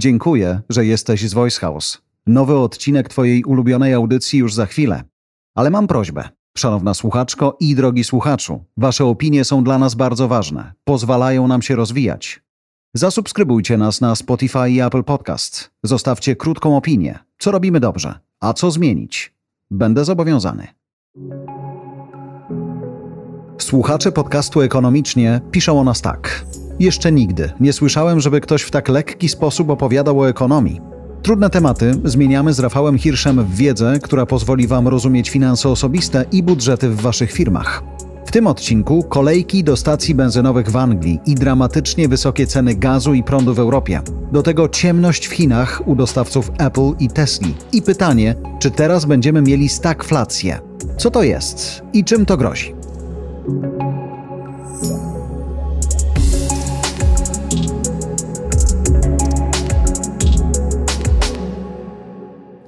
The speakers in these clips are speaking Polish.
Dziękuję, że jesteś z Voice House. Nowy odcinek Twojej ulubionej audycji już za chwilę. Ale mam prośbę. Szanowna słuchaczko i drogi słuchaczu, Wasze opinie są dla nas bardzo ważne. Pozwalają nam się rozwijać. Zasubskrybujcie nas na Spotify i Apple Podcast. Zostawcie krótką opinię. Co robimy dobrze, a co zmienić? Będę zobowiązany. Słuchacze podcastu Ekonomicznie piszą o nas tak. Jeszcze nigdy nie słyszałem, żeby ktoś w tak lekki sposób opowiadał o ekonomii. Trudne tematy zmieniamy z Rafałem Hirszem w wiedzę, która pozwoli Wam rozumieć finanse osobiste i budżety w Waszych firmach. W tym odcinku kolejki do stacji benzynowych w Anglii i dramatycznie wysokie ceny gazu i prądu w Europie. Do tego ciemność w Chinach u dostawców Apple i Tesla. I pytanie, czy teraz będziemy mieli stagflację? Co to jest i czym to grozi?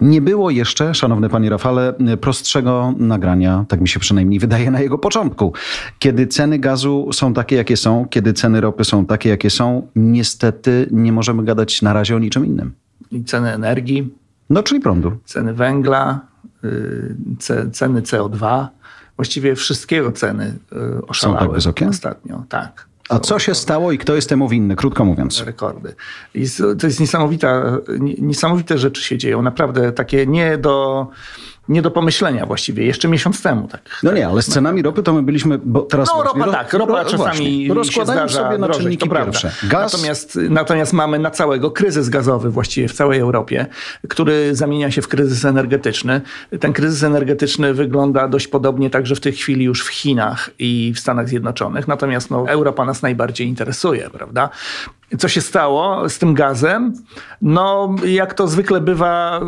Nie było jeszcze, szanowny panie Rafale, prostszego nagrania, tak mi się przynajmniej wydaje, na jego początku. Kiedy ceny gazu są takie, jakie są, kiedy ceny ropy są takie, jakie są, niestety nie możemy gadać na razie o niczym innym. I ceny energii. No, czyli prądu. Ceny węgla, yy, ceny CO2. Właściwie wszystkiego ceny oszalały. Są tak wysokie? Ostatnio, tak. A co się stało i kto jest temu winny, krótko mówiąc? Rekordy. I to jest niesamowita, niesamowite rzeczy się dzieją. Naprawdę takie nie do nie do pomyślenia właściwie, jeszcze miesiąc temu. Tak, no nie, ale z cenami ropy to my byliśmy, bo teraz... No ropa ro, tak, ropa ro, czasami rozkładamy sobie na drożeć, czynniki pierwsze. Gaz... Natomiast, natomiast mamy na całego kryzys gazowy właściwie w całej Europie, który zamienia się w kryzys energetyczny. Ten kryzys energetyczny wygląda dość podobnie także w tej chwili już w Chinach i w Stanach Zjednoczonych, natomiast no, Europa nas najbardziej interesuje, prawda? Co się stało z tym gazem? No, jak to zwykle bywa,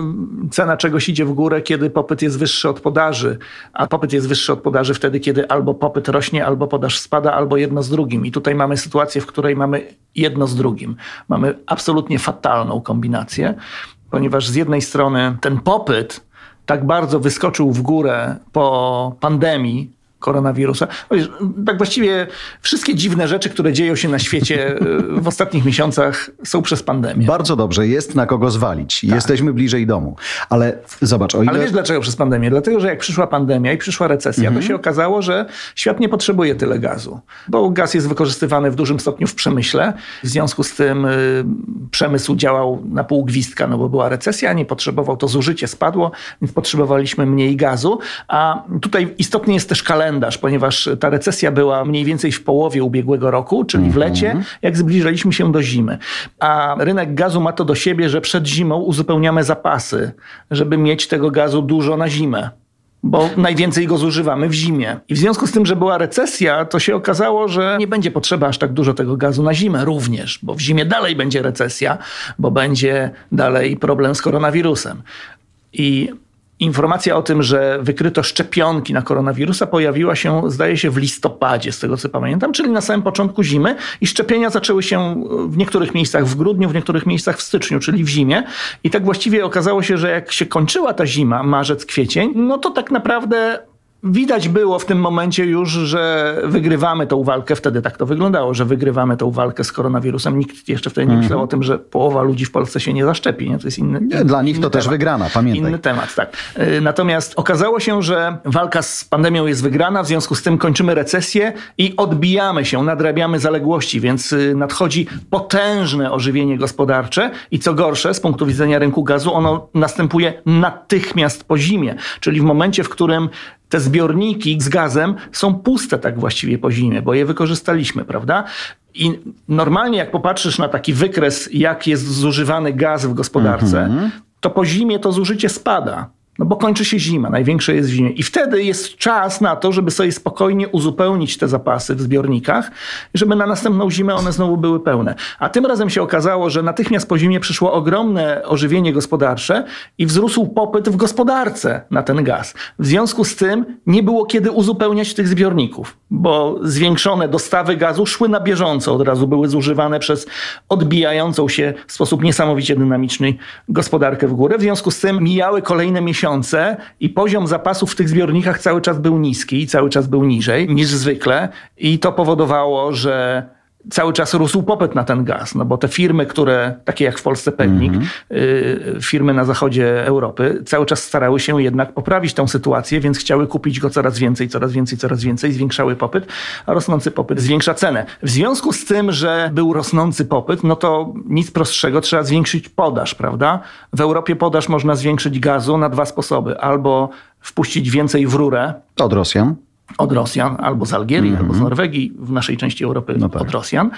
cena czegoś idzie w górę, kiedy popyt jest wyższy od podaży, a popyt jest wyższy od podaży wtedy, kiedy albo popyt rośnie, albo podaż spada, albo jedno z drugim. I tutaj mamy sytuację, w której mamy jedno z drugim. Mamy absolutnie fatalną kombinację, ponieważ z jednej strony ten popyt tak bardzo wyskoczył w górę po pandemii, koronawirusa. Tak właściwie wszystkie dziwne rzeczy, które dzieją się na świecie e, w ostatnich miesiącach są przez pandemię. Bardzo dobrze, jest na kogo zwalić. Tak. Jesteśmy bliżej domu. Ale zobacz, o ile... Ale wiesz dlaczego przez pandemię? Dlatego, że jak przyszła pandemia i przyszła recesja, mhm. to się okazało, że świat nie potrzebuje tyle gazu. Bo gaz jest wykorzystywany w dużym stopniu w przemyśle. W związku z tym y, przemysł działał na pół gwizdka, no bo była recesja, nie potrzebował, to zużycie spadło, więc potrzebowaliśmy mniej gazu. A tutaj istotny jest też kalendarz kalendarz, ponieważ ta recesja była mniej więcej w połowie ubiegłego roku, czyli w lecie, mhm. jak zbliżaliśmy się do zimy. A rynek gazu ma to do siebie, że przed zimą uzupełniamy zapasy, żeby mieć tego gazu dużo na zimę bo najwięcej go zużywamy w zimie. I w związku z tym, że była recesja, to się okazało, że nie będzie potrzeba aż tak dużo tego gazu na zimę również, bo w zimie dalej będzie recesja, bo będzie dalej problem z koronawirusem. I Informacja o tym, że wykryto szczepionki na koronawirusa pojawiła się, zdaje się, w listopadzie, z tego co pamiętam, czyli na samym początku zimy i szczepienia zaczęły się w niektórych miejscach w grudniu, w niektórych miejscach w styczniu, czyli w zimie. I tak właściwie okazało się, że jak się kończyła ta zima, marzec, kwiecień, no to tak naprawdę Widać było w tym momencie już, że wygrywamy tą walkę. Wtedy tak to wyglądało, że wygrywamy tą walkę z koronawirusem. Nikt jeszcze wtedy nie myślał o tym, że połowa ludzi w Polsce się nie zaszczepi. Nie? To jest inny, nie, Dla nich to temat. też wygrana, pamiętaj. Inny temat, tak. Y, natomiast okazało się, że walka z pandemią jest wygrana, w związku z tym kończymy recesję i odbijamy się, nadrabiamy zaległości, więc y, nadchodzi potężne ożywienie gospodarcze i co gorsze, z punktu widzenia rynku gazu, ono następuje natychmiast po zimie. Czyli w momencie, w którym te zbiorniki z gazem są puste tak właściwie po zimie, bo je wykorzystaliśmy, prawda? I normalnie jak popatrzysz na taki wykres, jak jest zużywany gaz w gospodarce, mm -hmm. to po zimie to zużycie spada. No bo kończy się zima, największe jest w zimie. I wtedy jest czas na to, żeby sobie spokojnie uzupełnić te zapasy w zbiornikach, żeby na następną zimę one znowu były pełne. A tym razem się okazało, że natychmiast po zimie przyszło ogromne ożywienie gospodarcze i wzrósł popyt w gospodarce na ten gaz. W związku z tym nie było kiedy uzupełniać tych zbiorników, bo zwiększone dostawy gazu szły na bieżąco, od razu były zużywane przez odbijającą się w sposób niesamowicie dynamiczny gospodarkę w górę. W związku z tym mijały kolejne miesiące miesiące i poziom zapasów w tych zbiornikach cały czas był niski, cały czas był niżej niż zwykle i to powodowało, że cały czas rósł popyt na ten gaz, no bo te firmy, które, takie jak w Polsce Pewnik, mm -hmm. y, firmy na zachodzie Europy, cały czas starały się jednak poprawić tę sytuację, więc chciały kupić go coraz więcej, coraz więcej, coraz więcej, zwiększały popyt, a rosnący popyt zwiększa cenę. W związku z tym, że był rosnący popyt, no to nic prostszego, trzeba zwiększyć podaż, prawda? W Europie podaż można zwiększyć gazu na dwa sposoby. Albo wpuścić więcej w rurę. Od Rosjan od Rosjan, albo z Algierii, mm -hmm. albo z Norwegii, w naszej części Europy no tak. od Rosjan,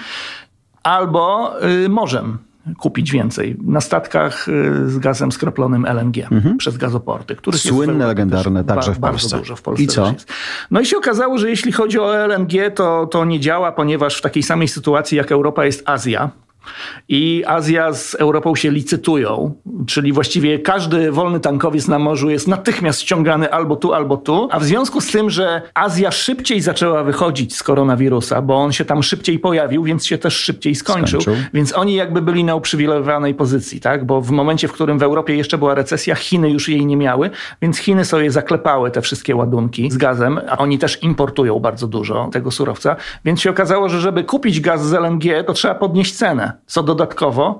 albo y, morzem kupić więcej. Na statkach y, z gazem skroplonym LNG mm -hmm. przez gazoporty. Który Słynne, legendarne także w Polsce. Bardzo dużo w Polsce I co? Jest. No i się okazało, że jeśli chodzi o LNG, to, to nie działa, ponieważ w takiej samej sytuacji jak Europa jest Azja. I Azja z Europą się licytują, czyli właściwie każdy wolny tankowiec na morzu jest natychmiast ściągany albo tu, albo tu. A w związku z tym, że Azja szybciej zaczęła wychodzić z koronawirusa, bo on się tam szybciej pojawił, więc się też szybciej skończył. skończył. Więc oni jakby byli na uprzywilejowanej pozycji, tak? Bo w momencie, w którym w Europie jeszcze była recesja, Chiny już jej nie miały, więc Chiny sobie zaklepały te wszystkie ładunki z gazem, a oni też importują bardzo dużo tego surowca. Więc się okazało, że żeby kupić gaz z LNG, to trzeba podnieść cenę co dodatkowo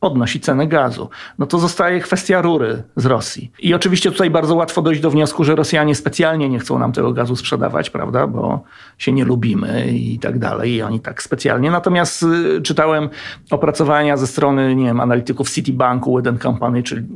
podnosi cenę gazu. No to zostaje kwestia rury z Rosji. I oczywiście tutaj bardzo łatwo dojść do wniosku, że Rosjanie specjalnie nie chcą nam tego gazu sprzedawać, prawda, bo się nie lubimy i tak dalej. I oni tak specjalnie. Natomiast y, czytałem opracowania ze strony, nie wiem, analityków Citibanku, Wooden Company, czyli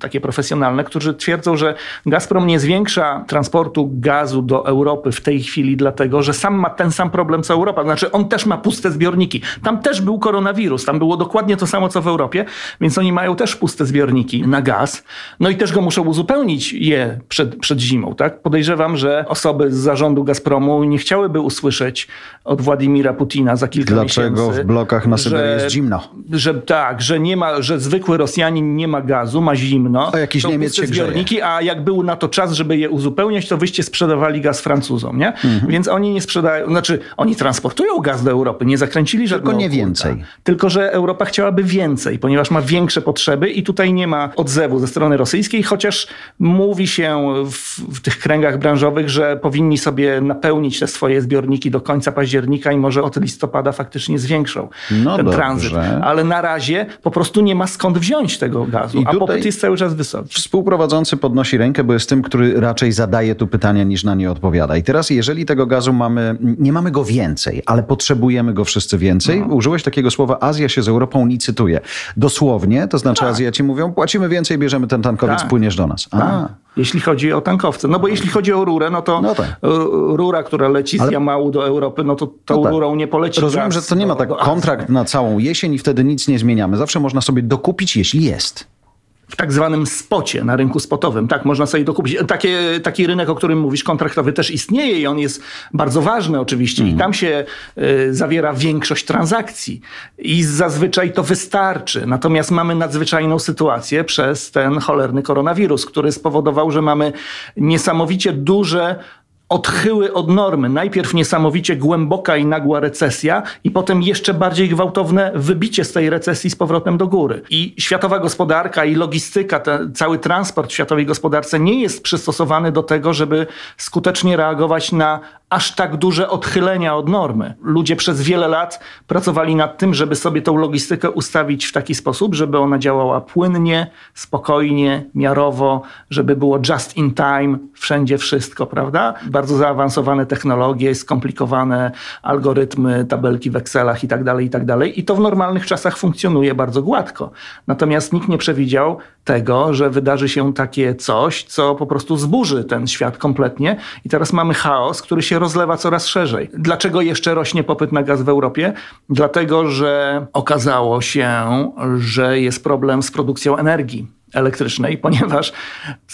takie profesjonalne, którzy twierdzą, że Gazprom nie zwiększa transportu gazu do Europy w tej chwili dlatego, że sam ma ten sam problem co Europa. Znaczy on też ma puste zbiorniki. Tam też był koronawirus. Tam było dokładnie to samo co w Europie. Europie, więc oni mają też puste zbiorniki na gaz. No i też go muszą uzupełnić je przed, przed zimą. Tak? Podejrzewam, że osoby z zarządu Gazpromu nie chciałyby usłyszeć od Władimira Putina za kilka Dlaczego miesięcy. Dlaczego w blokach na Syberii jest zimno? Że tak, że nie ma, że zwykły Rosjanin nie ma gazu, ma zimno. A jakiś Niemiec się zbiorniki, grzeje. a jak był na to czas, żeby je uzupełniać, to wyście sprzedawali gaz Francuzom, nie? Mhm. Więc oni nie sprzedają, znaczy oni transportują gaz do Europy, nie zakręcili żadnego Tylko nie więcej. Tylko, że Europa chciałaby więcej, ponieważ ma większe potrzeby i tutaj nie ma odzewu ze strony rosyjskiej, chociaż mówi się w, w, tych kręgach branżowych, że powinni sobie napełnić te swoje zbiorniki do końca października i może od listopada faktycznie zwiększą no ten dobrze. tranzyt. Ale na razie po prostu nie ma skąd wziąć tego gazu, a popyt jest cały czas wysoki. Współprowadzący podnosi rękę, bo jest tym, który raczej zadaje tu pytania niż na nie odpowiada. I teraz jeżeli tego gazu mamy, nie mamy go więcej, ale potrzebujemy go wszyscy więcej, no. użyłeś takiego słowa Azja się z Europą licytuje. Dosłownie to znaczy tak. Azjaci mówią, płacimy więcej, bierzemy ten tankowiec, tak. płyniesz do nas. Tak. Jeśli chodzi o tankowce. No bo jeśli chodzi o rurę, no to no tak. rura, która leci z. Jamału do Europy, no to tą no tak. rurą nie poleci Rozumiem, że to nie ma tak kontrakt na całą jesień i wtedy nic nie zmieniamy. Zawsze można sobie dokupić, jeśli jest w tak zwanym spocie, na rynku spotowym. Tak, można sobie dokupić. Takie, taki rynek, o którym mówisz, kontraktowy też istnieje i on jest bardzo ważny oczywiście mm. i tam się y, zawiera większość transakcji i zazwyczaj to wystarczy. Natomiast mamy nadzwyczajną sytuację przez ten cholerny koronawirus, który spowodował, że mamy niesamowicie duże odchyły od normy. Najpierw niesamowicie głęboka i nagła recesja, i potem jeszcze bardziej gwałtowne wybicie z tej recesji z powrotem do góry. I światowa gospodarka i logistyka, ten, cały transport w światowej gospodarce nie jest przystosowany do tego, żeby skutecznie reagować na aż tak duże odchylenia od normy. Ludzie przez wiele lat pracowali nad tym, żeby sobie tą logistykę ustawić w taki sposób, żeby ona działała płynnie, spokojnie, miarowo, żeby było just in time, wszędzie wszystko, prawda? Bardzo zaawansowane technologie, skomplikowane algorytmy, tabelki w Excelach i tak dalej, i tak. I to w normalnych czasach funkcjonuje bardzo gładko. Natomiast nikt nie przewidział tego, że wydarzy się takie coś, co po prostu zburzy ten świat kompletnie. I teraz mamy chaos, który się rozlewa coraz szerzej. Dlaczego jeszcze rośnie popyt na gaz w Europie? Dlatego, że okazało się, że jest problem z produkcją energii elektrycznej, ponieważ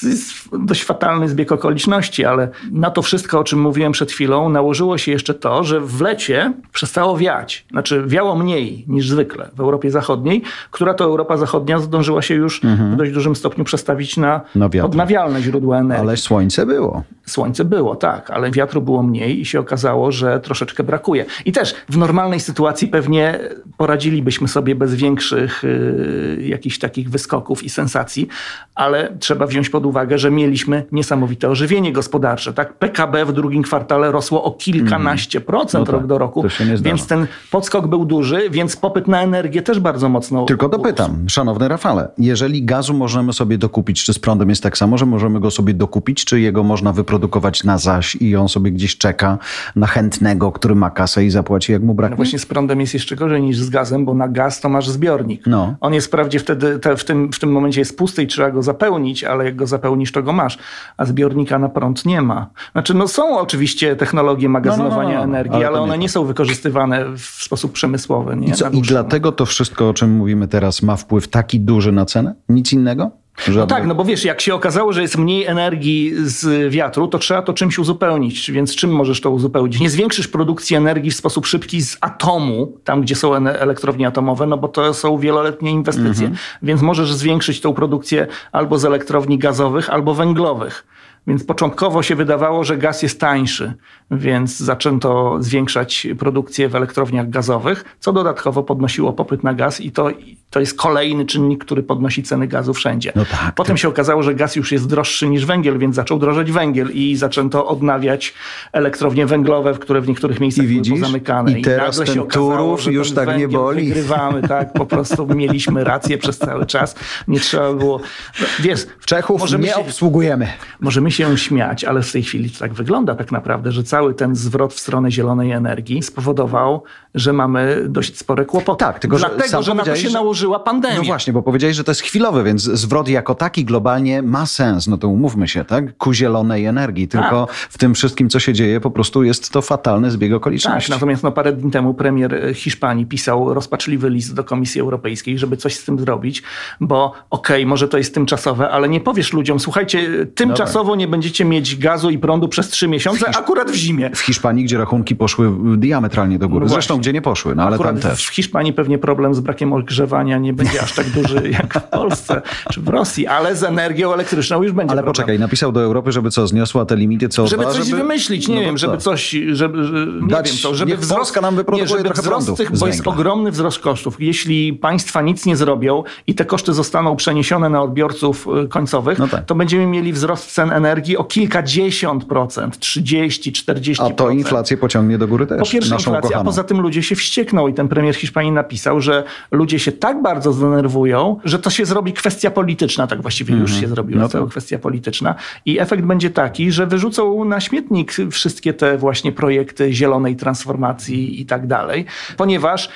to jest dość fatalny zbieg okoliczności, ale na to wszystko, o czym mówiłem przed chwilą, nałożyło się jeszcze to, że w lecie przestało wiać. Znaczy wiało mniej niż zwykle w Europie Zachodniej, która to Europa Zachodnia zdążyła się już mhm. w dość dużym stopniu przestawić na no odnawialne źródła energii. Ale słońce było. Słońce było, tak, ale wiatru było mniej i się okazało, że troszeczkę brakuje. I też w normalnej sytuacji pewnie poradzilibyśmy sobie bez większych y, jakichś takich wyskoków i sensacji, ale trzeba wziąć pod uwagę, że mieliśmy niesamowite ożywienie gospodarcze. Tak? PKB w drugim kwartale rosło o kilkanaście procent No rok tak, do roku, więc ten podskok był duży, więc popyt na energię też bardzo mocno Tylko urósł. dopytam, szanowny Rafale, jeżeli gazu możemy sobie dokupić, czy z prądem jest tak samo, że możemy go sobie dokupić, czy jego można wyprodukować na zaś i on sobie gdzieś czeka na chętnego, który ma kasę i zapłaci jak mu No braknie? właśnie z prądem jest jeszcze gorzej niż z gazem, bo na gaz to masz zbiornik. No. On jest wprawdzie wtedy, te, w, tym, w tym momencie jest pusty i trzeba go zapełnić, ale jak go zapełnisz, to go masz. A zbiornika na prąd nie ma. Znaczy, no są oczywiście technologie magazynowania no, no, energii, ale ale, nie one to. nie są wykorzystywane w sposób przemysłowy. Nie? I, co, I dlatego to wszystko, o czym mówimy teraz, ma wpływ taki duży na cenę? Nic innego? No tak, no bo wiesz, jak się okazało, że jest mniej energii z wiatru, to trzeba to czymś uzupełnić. Więc czym możesz to uzupełnić? Nie zwiększysz produkcji energii w sposób szybki z atomu, tam gdzie są elektrownie atomowe, no bo to są wieloletnie inwestycje. Więc możesz zwiększyć tą produkcję albo z elektrowni gazowych, albo węglowych. Więc początkowo się wydawało, że gaz jest tańszy, więc zaczęto zwiększać produkcję w elektrowniach gazowych, co dodatkowo podnosiło popyt na gaz i to, to jest kolejny czynnik, który podnosi ceny gazu wszędzie. No tak, Potem się okazało, że gaz już jest droższy niż węgiel, więc zaczął drożeć węgiel i zaczęto odnawiać elektrownie węglowe, które w niektórych miejscach I widzisz? były pozamykane. I teraz nagle ten się okazało, Turów że już ten tak nie boli. Wygrywamy, tak? Po prostu mieliśmy rację przez cały czas. Nie trzeba było... No, wiesz, Czechów nie się- obsługujemy. Możemy się śmiać, ale w tej chwili to tak wygląda tak naprawdę, że cały ten zwrot w stronę zielonej energii spowodował, że mamy dość spore kłopoty. Tak, tylko że Dlatego, sam że na to się że- nałożyła pandemia. No właśnie, bo powiedziałeś, że to jest chwilowe, więc zwrot jako taki globalnie ma sens, no to umówmy się, tak? Ku zielonej energii. Tylko Tak. w tym wszystkim, co się dzieje, po prostu jest to fatalny zbieg Tak, okoliczności. natomiast no, parę dni temu premier Hiszpanii pisał rozpaczliwy list do Komisji Europejskiej, żeby coś z tym zrobić, bo okej, może to jest tymczasowe, ale nie powiesz ludziom, słuchajcie, tymczasowo nie będziecie mieć gazu i prądu przez trzy miesiące, akurat w zimie. W Hiszpanii, gdzie rachunki poszły diametralnie do góry. No Zresztą, gdzie nie poszły, no ale Akurat tam też. W Hiszpanii pewnie problem z brakiem ogrzewania nie będzie aż tak duży jak w Polsce czy w Rosji, ale z energią elektryczną już będzie Ale problem. poczekaj, napisał do Europy, żeby co, zniosła te limity CO2? Żeby coś wymyślić, nie No wiem, to żeby co? coś, żeby, że- nie Dać- wiem co, żeby niech wzrost, nam wyprodukuje nie, żeby trochę wzrost tych, bo jest ogromny wzrost kosztów. Jeśli państwa nic nie zrobią i te koszty zostaną przeniesione na odbiorców y, końcowych, No tak. to będziemy mieli wzrost cen energii o kilkadziesiąt procent, 30, 40 A to inflację pociągnie do góry też. po pierwsze inflacja, a poza tym ludzie się wściekną i ten premier Hiszpanii napisał, że ludzie się tak bardzo zdenerwują, że to się zrobi kwestia polityczna, tak właściwie już się zrobiła No cała tak. kwestia polityczna. I efekt będzie taki, że wyrzucą na śmietnik wszystkie te właśnie projekty zielonej transformacji i tak dalej, ponieważ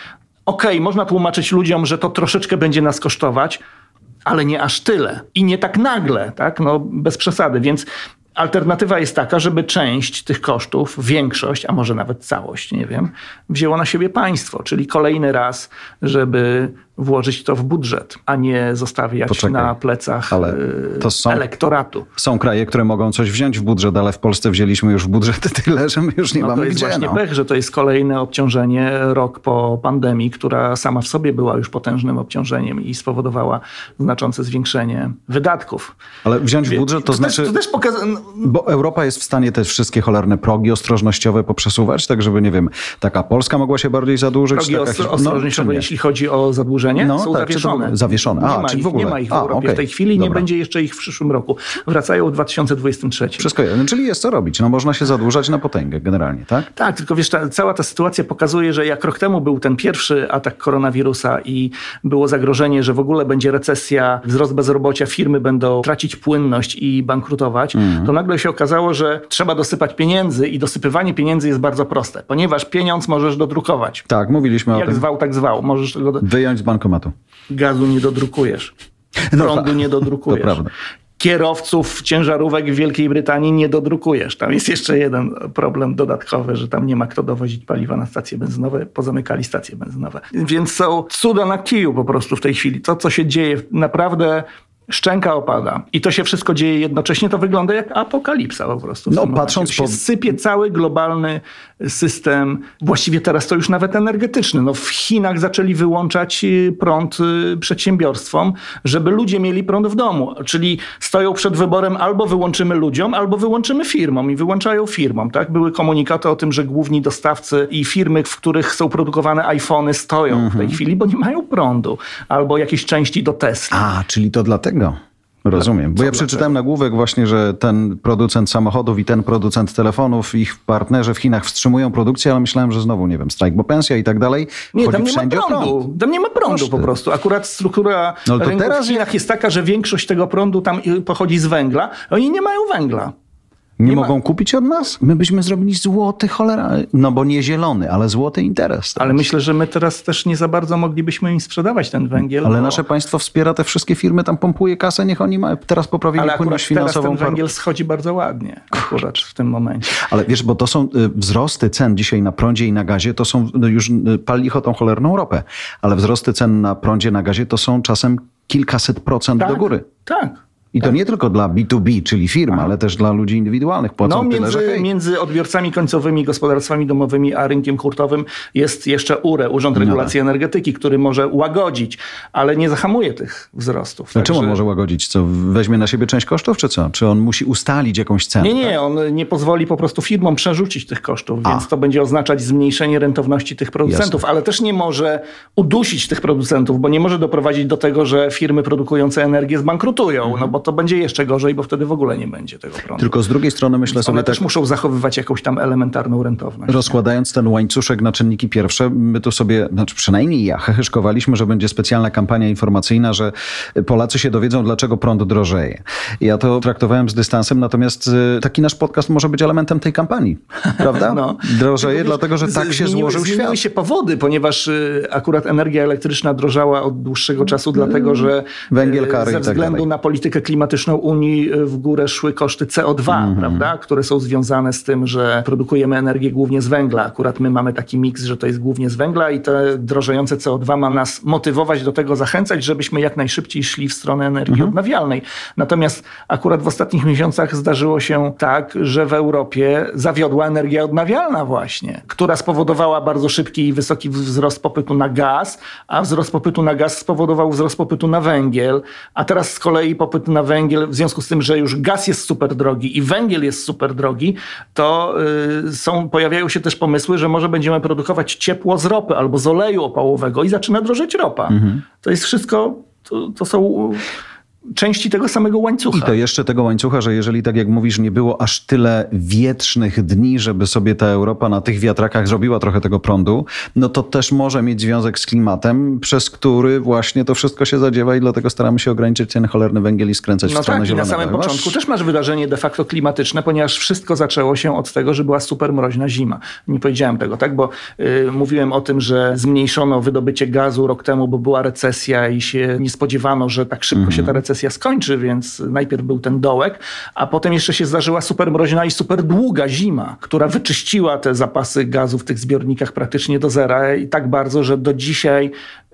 okej, można tłumaczyć ludziom, że to troszeczkę będzie nas kosztować, ale nie aż tyle. I nie tak nagle, tak? No, bez przesady, więc alternatywa jest taka, żeby część tych kosztów, większość, a może nawet całość, nie wiem, wzięło na siebie państwo, czyli kolejny raz, żeby włożyć to w budżet, a nie zostawiać Poczekaj, na plecach ale y, to są- elektoratu. Są kraje, które mogą coś wziąć w budżet, ale w Polsce wzięliśmy już w budżet tyle, że my już nie No to mamy jest gdzie. właśnie no. pech, że to jest kolejne obciążenie rok po pandemii, która sama w sobie była już potężnym obciążeniem i spowodowała znaczące zwiększenie wydatków. Ale wziąć w budżet to, znaczy... Też, to też pokazuje... Bo Europa jest w stanie te wszystkie cholerne progi ostrożnościowe poprzesuwać, tak żeby, nie wiem, taka Polska mogła się bardziej zadłużyć. Progi taka Hisz- ostrożnościowe, nie? jeśli chodzi o zadłużenie, No, są tak, to zawieszone. zawieszone. A, nie ma ich, w ogóle. Nie ma ich w A, Europie okej. w tej chwili, nie Dobra. będzie jeszcze ich w przyszłym roku. Wracają w 2023. Wszystko jedno, czyli jest co robić. No można się zadłużać na potęgę generalnie, tak? Tak, tylko wiesz, ta, cała ta sytuacja pokazuje, że jak rok temu był ten pierwszy atak koronawirusa i było zagrożenie, że w ogóle będzie recesja, wzrost bezrobocia, firmy będą tracić płynność i bankrutować, Mhm. to nagle się okazało, że trzeba dosypać pieniędzy i dosypywanie pieniędzy jest bardzo proste, ponieważ pieniądz możesz dodrukować. Tak, mówiliśmy o Jak tym. zwał, tak zwał. Możesz do... Wyjąć z bankomatu. gazu nie dodrukujesz. No Prądu tak, nie dodrukujesz. to prawda. Kierowców ciężarówek w Wielkiej Brytanii nie dodrukujesz. Tam jest jeszcze jeden problem dodatkowy, że tam nie ma kto dowozić paliwa na stacje benzynowe. Pozamykali stacje benzynowe. Więc są cuda na kiju po prostu w tej chwili. To, co się dzieje, naprawdę szczęka opada i to się wszystko dzieje jednocześnie, to wygląda jak apokalipsa po prostu. No, patrząc się po... sypie cały globalny system, właściwie teraz to już nawet energetyczny. No, w Chinach zaczęli wyłączać y, prąd y, przedsiębiorstwom, żeby ludzie mieli prąd w domu. Czyli stoją przed wyborem albo wyłączymy ludziom, albo wyłączymy firmom i wyłączają firmom. Tak? Były komunikaty o tym, że główni dostawcy i firmy, w których są produkowane iPhony stoją w tej Mhm. chwili, bo nie mają prądu. Albo jakieś części do Tesla. A, czyli to dlatego. Rozumiem, bo ja przeczytałem nagłówek właśnie, że ten producent samochodów i ten producent telefonów, ich partnerzy w Chinach wstrzymują produkcję, ale myślałem, że znowu, nie wiem, strajk, bo pensja i tak dalej. Nie, tam nie ma prądu. prąd. Tam nie ma prądu Koszty. po prostu. Akurat struktura No, to teraz w Chinach jest taka, że większość tego prądu tam pochodzi z węgla. Oni nie mają węgla. Nie, Nie ma- mogą kupić od nas? My byśmy zrobili złoty cholera, no bo nie zielony, ale złoty interes. Ale myślę, że my teraz też nie za bardzo moglibyśmy im sprzedawać ten węgiel. Ale bo- nasze państwo wspiera te wszystkie firmy, tam pompuje kasę, niech oni mają, teraz poprawili ale płynność teraz finansową. ten paru- węgiel schodzi bardzo ładnie. Akurat w tym momencie. Ale wiesz, bo to są y, wzrosty cen dzisiaj na prądzie i na gazie, to są no już y, pal licho tą cholerną ropę, ale wzrosty cen na prądzie, na gazie to są czasem kilkaset procent Tak, do góry. Tak. I to nie tylko dla B2B, czyli firm, ale też dla ludzi indywidualnych. Płacą No, tyle, między, że hej. między odbiorcami końcowymi, gospodarstwami domowymi, a rynkiem hurtowym jest jeszcze URE, Urząd tak. Regulacji Energetyki, który może łagodzić, ale nie zahamuje tych wzrostów. No czemu on Także- może łagodzić? Co, weźmie na siebie część kosztów, czy co? Czy on musi ustalić jakąś cenę? Nie, nie, on nie pozwoli po prostu firmom przerzucić tych kosztów, A. więc to będzie oznaczać zmniejszenie rentowności tych producentów, ale też nie może udusić tych producentów, bo nie może doprowadzić do tego, że firmy produkujące energię zbankrutują, Mhm. no bo to będzie jeszcze gorzej, bo wtedy w ogóle nie będzie tego prądu. Tylko z drugiej strony myślę One sobie tak, też muszą zachowywać jakąś tam elementarną rentowność. rozkładając ten łańcuszek na czynniki pierwsze, my tu sobie, znaczy przynajmniej ja, heheszkowaliśmy, że będzie specjalna kampania informacyjna, że Polacy się dowiedzą, dlaczego prąd drożeje. Ja to traktowałem z dystansem, natomiast y, taki nasz podcast może być elementem tej kampanii, prawda? No. Drożeje, Tylko, dlatego że tak się zmieniły- złożył Zmieniły świat. się powody, ponieważ y, akurat energia elektryczna drożała od dłuższego czasu, dlatego że Mm. Węgiel, y, kary ze tak względu dalej. na politykę klimatyczną Unii y, w górę szły koszty CO2, Mhm. prawda? które są związane z tym, że produkujemy energię głównie z węgla. Akurat my mamy taki miks, że to jest głównie z węgla i te drożejące CO2 ma nas motywować do tego, zachęcać, żebyśmy jak najszybciej szli w stronę energii Mhm. odnawialnej. Natomiast akurat w ostatnich miesiącach zdarzyło się tak, że w Europie zawiodła energia odnawialna właśnie, która spowodowała bardzo szybki i wysoki wzrost popytu na gaz, a wzrost popytu na gaz spowodował wzrost popytu na węgiel, a teraz z kolei popyt na węgiel, w związku z tym, że już gaz jest super drogi i węgiel jest super drogi, to y, są, pojawiają się też pomysły, że może będziemy produkować ciepło z ropy albo z oleju opałowego i zaczyna drożeć ropa. To jest wszystko, to, to są części tego samego łańcucha. I to jeszcze tego łańcucha, że jeżeli tak jak mówisz, nie było aż tyle wietrznych dni, żeby sobie ta Europa na tych wiatrakach zrobiła trochę tego prądu, no to też może mieć związek z klimatem, przez który właśnie to wszystko się zadziewa i dlatego staramy się ograniczyć ten cholerny węgiel i skręcać w No stronę tak, i na zielonego. samym Masz- początku też masz wydarzenie de facto klimatyczne, ponieważ wszystko zaczęło się od tego, że była super mroźna zima. Nie powiedziałem tego, tak? Bo y, mówiłem o tym, że zmniejszono wydobycie gazu rok temu, bo była recesja i się nie spodziewano, że tak szybko Mhm. się ta recesja skończy, więc najpierw był ten dołek, a potem jeszcze się zdarzyła super mroźna i super długa zima, która wyczyściła te zapasy gazu w tych zbiornikach praktycznie do zera i tak bardzo, że do dzisiaj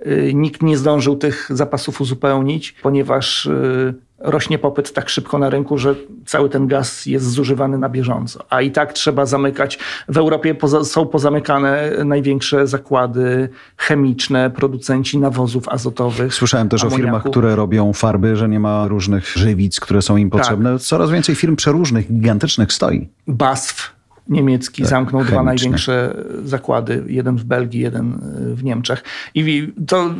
y, nikt nie zdążył tych zapasów uzupełnić, ponieważ y, rośnie popyt tak szybko na rynku, że cały ten gaz jest zużywany na bieżąco. A i tak trzeba zamykać. W Europie poza, są pozamykane największe zakłady chemiczne, producenci nawozów azotowych. Słyszałem też o amoniaku. firmach, które robią farby, że nie ma różnych żywic, które są im potrzebne. Tak. Coraz więcej firm przeróżnych, gigantycznych stoi. BASF niemiecki zamknął dwa chemiczne. największe zakłady, jeden w Belgii, jeden y, w Niemczech. I to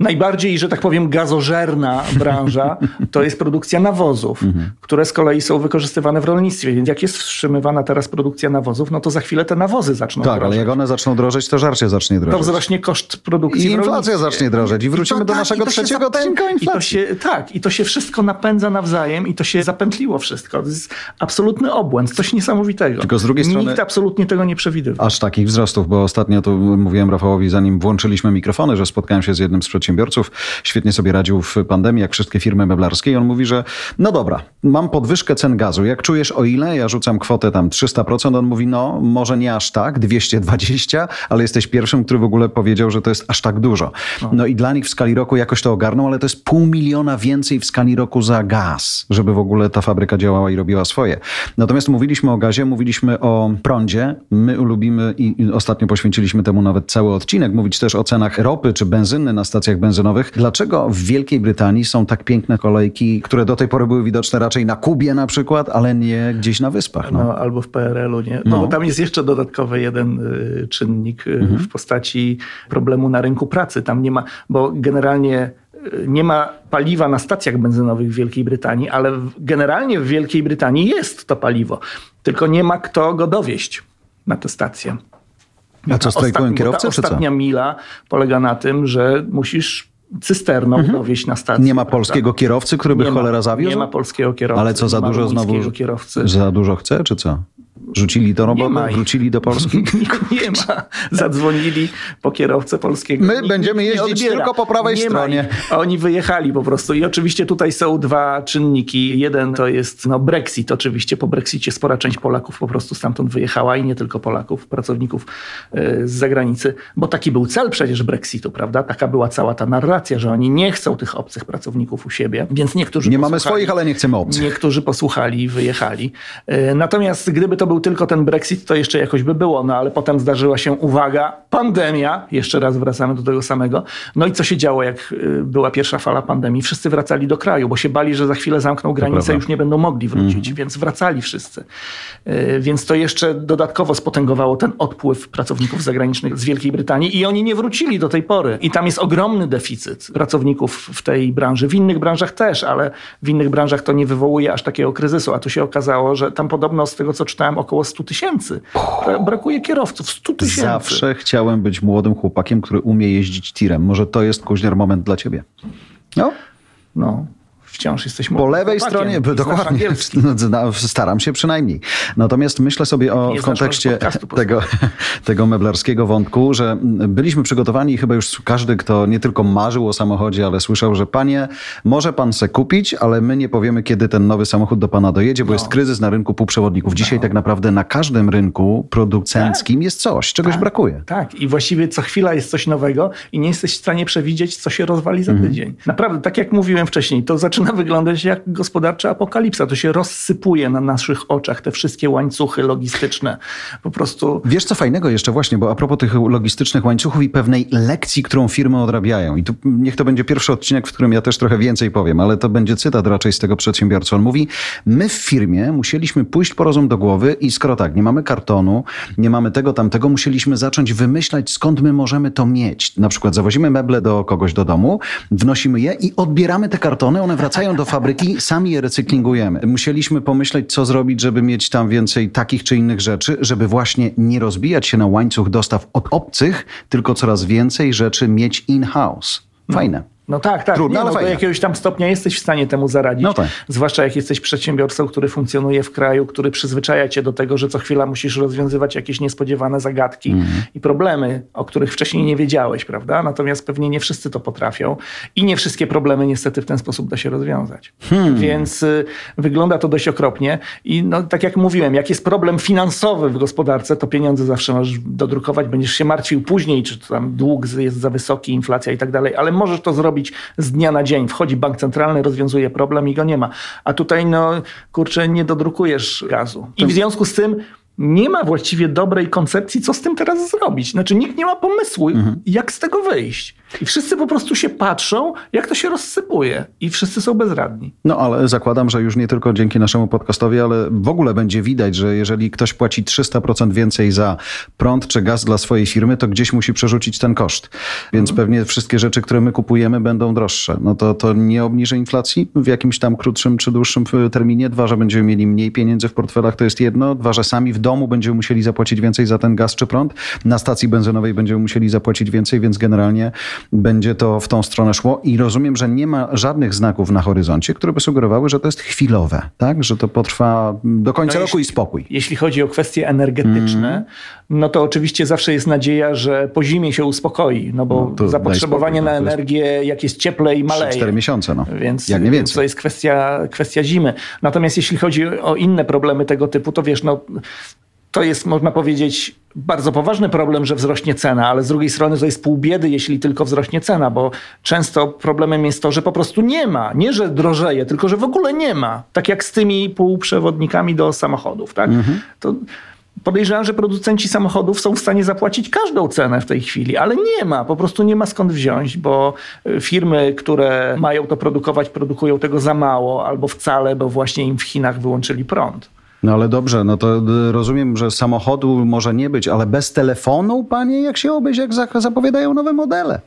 najbardziej, że tak powiem, gazożerna branża to jest produkcja nawozów, które z kolei są wykorzystywane w rolnictwie. Więc jak jest wstrzymywana teraz produkcja nawozów, no to za chwilę te nawozy zaczną Tak, ale jak one zaczną drożeć, to żarcie zacznie To drożeć. wzrośnie koszt produkcji I inflacja zacznie drożeć. I wrócimy to do tak, naszego i to trzeciego odcinka I to inflacji. się, tak, i to się wszystko napędza nawzajem i to się zapętliło wszystko. To jest absolutny obłęd, coś niesamowitego. Tylko z drugiej strony... Nikt absolutnie tego nie przewidywał. Aż takich wzrostów, bo ostatnio tu mówiłem Rafałowi, zanim włączyliśmy mikrofony, że spotkałem się z jednym z przedsiębiorców, świetnie sobie radził w pandemii, jak wszystkie firmy meblarskie i on mówi, że no dobra, mam podwyżkę cen gazu, jak czujesz o ile? Ja rzucam kwotę tam 300%, on mówi no może nie aż tak, 220, ale jesteś pierwszym, który w ogóle powiedział, że to jest aż tak dużo. No, no i dla nich w skali roku jakoś to ogarną, ale to jest pół miliona więcej w skali roku za gaz, żeby w ogóle ta fabryka działała i robiła swoje. Natomiast mówiliśmy o gazie, mówiliśmy o prądzie. My lubimy i ostatnio poświęciliśmy temu nawet cały odcinek, mówić też o cenach ropy czy benzyny na stacjach benzynowych. Dlaczego w Wielkiej Brytanii są tak piękne kolejki, które do tej pory były widoczne raczej na Kubie na przykład, ale nie gdzieś na wyspach? No, no albo w PRL-u, nie? No, no. Bo tam jest jeszcze dodatkowy jeden y, czynnik y, mhm. w postaci problemu na rynku pracy. Tam nie ma, bo generalnie nie ma paliwa na stacjach benzynowych w Wielkiej Brytanii, ale generalnie w Wielkiej Brytanii jest to paliwo, tylko nie ma kto go dowieść na tę stację. A co, strajkują kierowcy, ta czy ostatnia mila polega na tym, że musisz cysterną mhm. dowieść na stację. Nie ma polskiego kierowcy, który by nie cholera zawiózł? Nie ma polskiego kierowcy. Ale co, za dużo znowu... Kierowcy. Za dużo chce, czy co? Rzucili do roboty, wrócili do Polski? nie ma. Zadzwonili po kierowcę polskiego. My nikt, będziemy jeździć tylko po prawej nie stronie. A oni wyjechali po prostu. I oczywiście tutaj są dwa czynniki. Jeden to jest no, Brexit. Oczywiście po Brexicie spora część Polaków po prostu stamtąd wyjechała i nie tylko Polaków, pracowników y, z zagranicy, bo taki był cel przecież Brexitu, prawda? Taka była cała ta narracja, że oni nie chcą tych obcych pracowników u siebie, więc niektórzy Nie mamy swoich, ale nie chcemy obcych. Niektórzy posłuchali i wyjechali. Y, natomiast gdyby to był tylko ten Brexit, to jeszcze jakoś by było, no ale potem zdarzyła się, uwaga, pandemia, jeszcze raz wracamy do tego samego. No i co się działo, jak y, była pierwsza fala pandemii? Wszyscy wracali do kraju, bo się bali, że za chwilę zamkną granicę, już nie będą mogli wrócić, mm. więc wracali wszyscy. Y, więc to jeszcze dodatkowo spotęgowało ten odpływ pracowników zagranicznych z Wielkiej Brytanii i oni nie wrócili do tej pory. I tam jest ogromny deficyt pracowników w tej branży. W innych branżach też, ale w innych branżach to nie wywołuje aż takiego kryzysu. A tu się okazało, że tam podobno z tego, co czytałem, około 100 tysięcy. Brakuje kierowców, 100 tysięcy. Zawsze chciałem być młodym chłopakiem, który umie jeździć tirem. Może to jest kuźniar moment dla ciebie. No? No wciąż jesteśmy. Po lewej stronie, dokładnie. No, staram się przynajmniej. Natomiast myślę sobie o, w kontekście tego, tego meblarskiego wątku, że byliśmy przygotowani i chyba już każdy, kto nie tylko marzył o samochodzie, ale słyszał, że panie, może pan se kupić, ale my nie powiemy, kiedy ten nowy samochód do pana dojedzie, bo no. jest kryzys na rynku półprzewodników. Dzisiaj no. tak naprawdę na każdym rynku producenckim tak. jest coś, czegoś tak. brakuje. Tak, i właściwie co chwila jest coś nowego i nie jesteś w stanie przewidzieć, co się rozwali za mhm. tydzień. Naprawdę, tak jak mówiłem wcześniej, to zaczyna zaczyna wyglądać jak gospodarcza apokalipsa. To się rozsypuje na naszych oczach, te wszystkie łańcuchy logistyczne. Po prostu... Wiesz co fajnego jeszcze właśnie, bo a propos tych logistycznych łańcuchów i pewnej lekcji, którą firmy odrabiają. I tu niech to będzie pierwszy odcinek, w którym ja też trochę więcej powiem, ale to będzie cytat raczej z tego przedsiębiorcy. On mówi, my w firmie musieliśmy pójść po rozum do głowy i skoro tak, nie mamy kartonu, nie mamy tego, tamtego, musieliśmy zacząć wymyślać, skąd my możemy to mieć. Na przykład zawozimy meble do kogoś do domu, wnosimy je i odbieramy te kartony, one wracają wracają do fabryki, sami je recyklingujemy. Musieliśmy pomyśleć, co zrobić, żeby mieć tam więcej takich czy innych rzeczy, żeby właśnie nie rozbijać się na łańcuch dostaw od obcych, tylko coraz więcej rzeczy mieć in-house. Fajne. No tak, tak. Trudno, nie, no, do jakiegoś tam stopnia jesteś w stanie temu zaradzić. No tak. Zwłaszcza jak jesteś przedsiębiorcą, który funkcjonuje w kraju, który przyzwyczaja cię do tego, że co chwila musisz rozwiązywać jakieś niespodziewane zagadki mm. i problemy, o których wcześniej nie wiedziałeś, prawda? Natomiast pewnie nie wszyscy to potrafią i nie wszystkie problemy niestety w ten sposób da się rozwiązać. Hmm. Więc y, wygląda to dość okropnie i no, tak jak mówiłem, jak jest problem finansowy w gospodarce, to pieniądze zawsze możesz dodrukować, będziesz się martwił później, czy tam dług jest za wysoki, inflacja i tak dalej, ale możesz to zrobić z dnia na dzień. Wchodzi bank centralny, rozwiązuje problem i go nie ma. A tutaj, no kurczę, nie dodrukujesz gazu. I w związku z tym nie ma właściwie dobrej koncepcji, co z tym teraz zrobić. Znaczy, nikt nie ma pomysłu, mhm. jak z tego wyjść. I wszyscy po prostu się patrzą, jak to się rozsypuje. I wszyscy są bezradni. No ale zakładam, że już nie tylko dzięki naszemu podcastowi, ale w ogóle będzie widać, że jeżeli ktoś płaci 300% więcej za prąd czy gaz dla swojej firmy, to gdzieś musi przerzucić ten koszt. Więc mhm. pewnie wszystkie rzeczy, które my kupujemy, będą droższe. No to, to nie obniży inflacji w jakimś tam krótszym czy dłuższym terminie. Dwa, że będziemy mieli mniej pieniędzy w portfelach, to jest jedno. Dwa, że sami w domu będziemy musieli zapłacić więcej za ten gaz czy prąd. Na stacji benzynowej będziemy musieli zapłacić więcej, więc generalnie będzie to w tą stronę szło i rozumiem, że nie ma żadnych znaków na horyzoncie, które by sugerowały, że to jest chwilowe, tak? Że to potrwa do końca no roku jeśli, i spokój. Jeśli chodzi o kwestie energetyczne, mm. no to oczywiście zawsze jest nadzieja, że po zimie się uspokoi, no bo no zapotrzebowanie spokój, no, na energię, jak jest cieplej, maleje. 4 miesiące, no. Więc, jak nie więcej. to jest kwestia, kwestia zimy. Natomiast jeśli chodzi o inne problemy tego typu, to wiesz, no to jest, można powiedzieć, bardzo poważny problem, że wzrośnie cena, ale z drugiej strony to jest pół biedy, jeśli tylko wzrośnie cena, bo często problemem jest to, że po prostu nie ma. Nie, że drożeje, tylko że w ogóle nie ma. Tak jak z tymi półprzewodnikami do samochodów. Tak? Mhm. To podejrzewam, że producenci samochodów są w stanie zapłacić każdą cenę w tej chwili, ale nie ma, po prostu nie ma skąd wziąć, bo y, firmy, które mają to produkować, produkują tego za mało albo wcale, bo właśnie im w Chinach wyłączyli prąd. No ale dobrze, no to rozumiem, że samochodu może nie być, ale bez telefonu, panie, jak się obejść, jak zapowiadają nowe modele?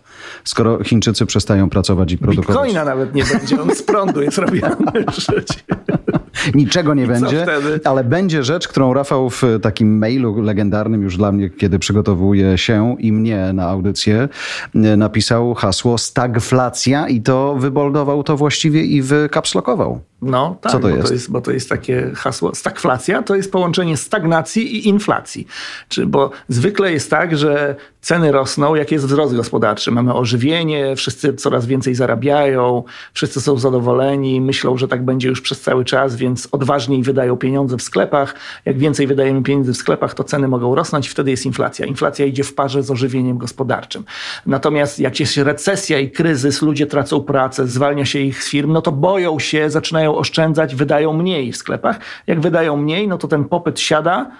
Skoro Chińczycy przestają pracować i produkować. Bitcoina nawet nie będzie, on z prądu jest robiony. Niczego nie I będzie, ale będzie rzecz, którą Rafał w takim mailu legendarnym już dla mnie, kiedy przygotowuje się i mnie na audycję, napisał hasło stagflacja i to wyboldował to właściwie i wykapslokował. No tak, Co to, bo jest? To jest? Bo to jest takie hasło. Stagflacja to jest połączenie stagnacji i inflacji. Czy, bo zwykle jest tak, że ceny rosną, jak jest wzrost gospodarczy. Mamy ożywienie, wszyscy coraz więcej zarabiają, wszyscy są zadowoleni, myślą, że tak będzie już przez cały czas, więc odważniej wydają pieniądze w sklepach. Jak więcej wydajemy pieniędzy w sklepach, to ceny mogą rosnąć wtedy jest inflacja. Inflacja idzie w parze z ożywieniem gospodarczym. Natomiast jak jest recesja i kryzys, ludzie tracą pracę, zwalnia się ich z firm, no to boją się, zaczynają oszczędzać, wydają mniej w sklepach. Jak wydają mniej, no to ten popyt siada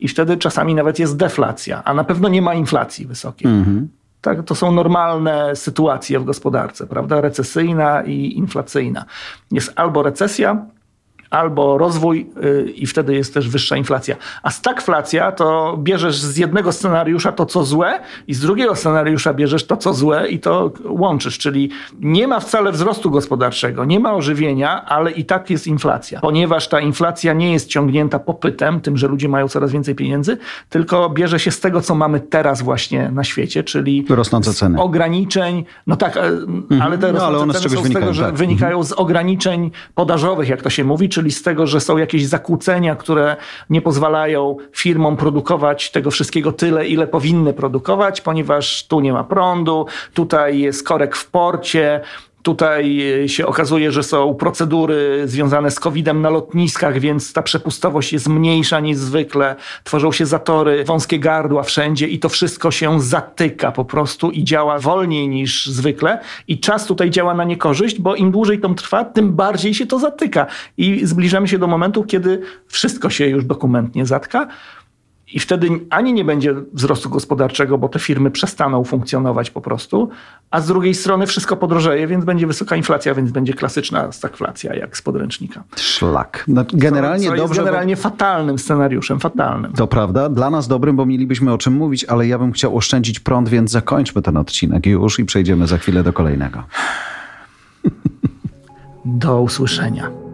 i wtedy czasami nawet jest deflacja, a na pewno nie ma inflacji wysokiej. Mhm. Tak, to są normalne sytuacje w gospodarce, prawda? Recesyjna i inflacyjna. Jest albo recesja, albo rozwój y, i wtedy jest też wyższa inflacja. A stagflacja to bierzesz z jednego scenariusza to, co złe i z drugiego scenariusza bierzesz to, co złe i to łączysz. Czyli nie ma wcale wzrostu gospodarczego, nie ma ożywienia, ale i tak jest inflacja. Ponieważ ta inflacja nie jest ciągnięta popytem, tym, że ludzie mają coraz więcej pieniędzy, tylko bierze się z tego, co mamy teraz właśnie na świecie, czyli rosnące ceny. ograniczeń, no tak, e, mhm. ale te no, ale one ceny z są z tego, że tak. wynikają z ograniczeń podażowych, jak to się mówi, czyli z tego, że są jakieś zakłócenia, które nie pozwalają firmom produkować tego wszystkiego tyle, ile powinny produkować, ponieważ tu nie ma prądu, tutaj jest korek w porcie, Tutaj e, się okazuje, że są procedury związane z COVID-em na lotniskach, więc ta przepustowość jest mniejsza niż zwykle. Tworzą się zatory, wąskie gardła wszędzie i to wszystko się zatyka po prostu i działa wolniej niż zwykle. I czas tutaj działa na niekorzyść, bo im dłużej to trwa, tym bardziej się to zatyka. I zbliżamy się do momentu, kiedy wszystko się już dokumentnie zatka. I wtedy ani nie będzie wzrostu gospodarczego, bo te firmy przestaną funkcjonować po prostu, a z drugiej strony wszystko podrożeje, więc będzie wysoka inflacja, więc będzie klasyczna stagflacja, jak z podręcznika. Szlak. No, generalnie co, co dobrze. Jest generalnie bo... fatalnym scenariuszem, fatalnym. To prawda, dla nas dobrym, bo mielibyśmy o czym mówić, ale ja bym chciał oszczędzić prąd, więc zakończmy ten odcinek już i przejdziemy za chwilę do kolejnego. Do usłyszenia.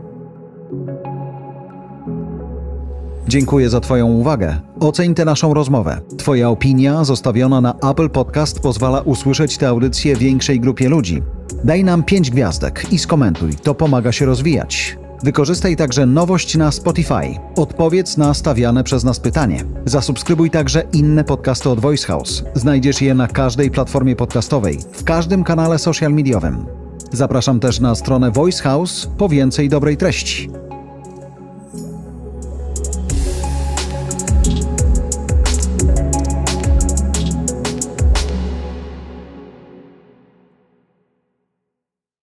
Dziękuję za Twoją uwagę. Oceń tę naszą rozmowę. Twoja opinia zostawiona na Apple Podcast pozwala usłyszeć tę audycję większej grupie ludzi. Daj nam 5 gwiazdek i skomentuj, to pomaga się rozwijać. Wykorzystaj także nowość na Spotify. Odpowiedz na stawiane przez nas pytanie. Zasubskrybuj także inne podcasty od Voice House. Znajdziesz je na każdej platformie podcastowej, w każdym kanale social mediowym. Zapraszam też na stronę Voice House po więcej dobrej treści.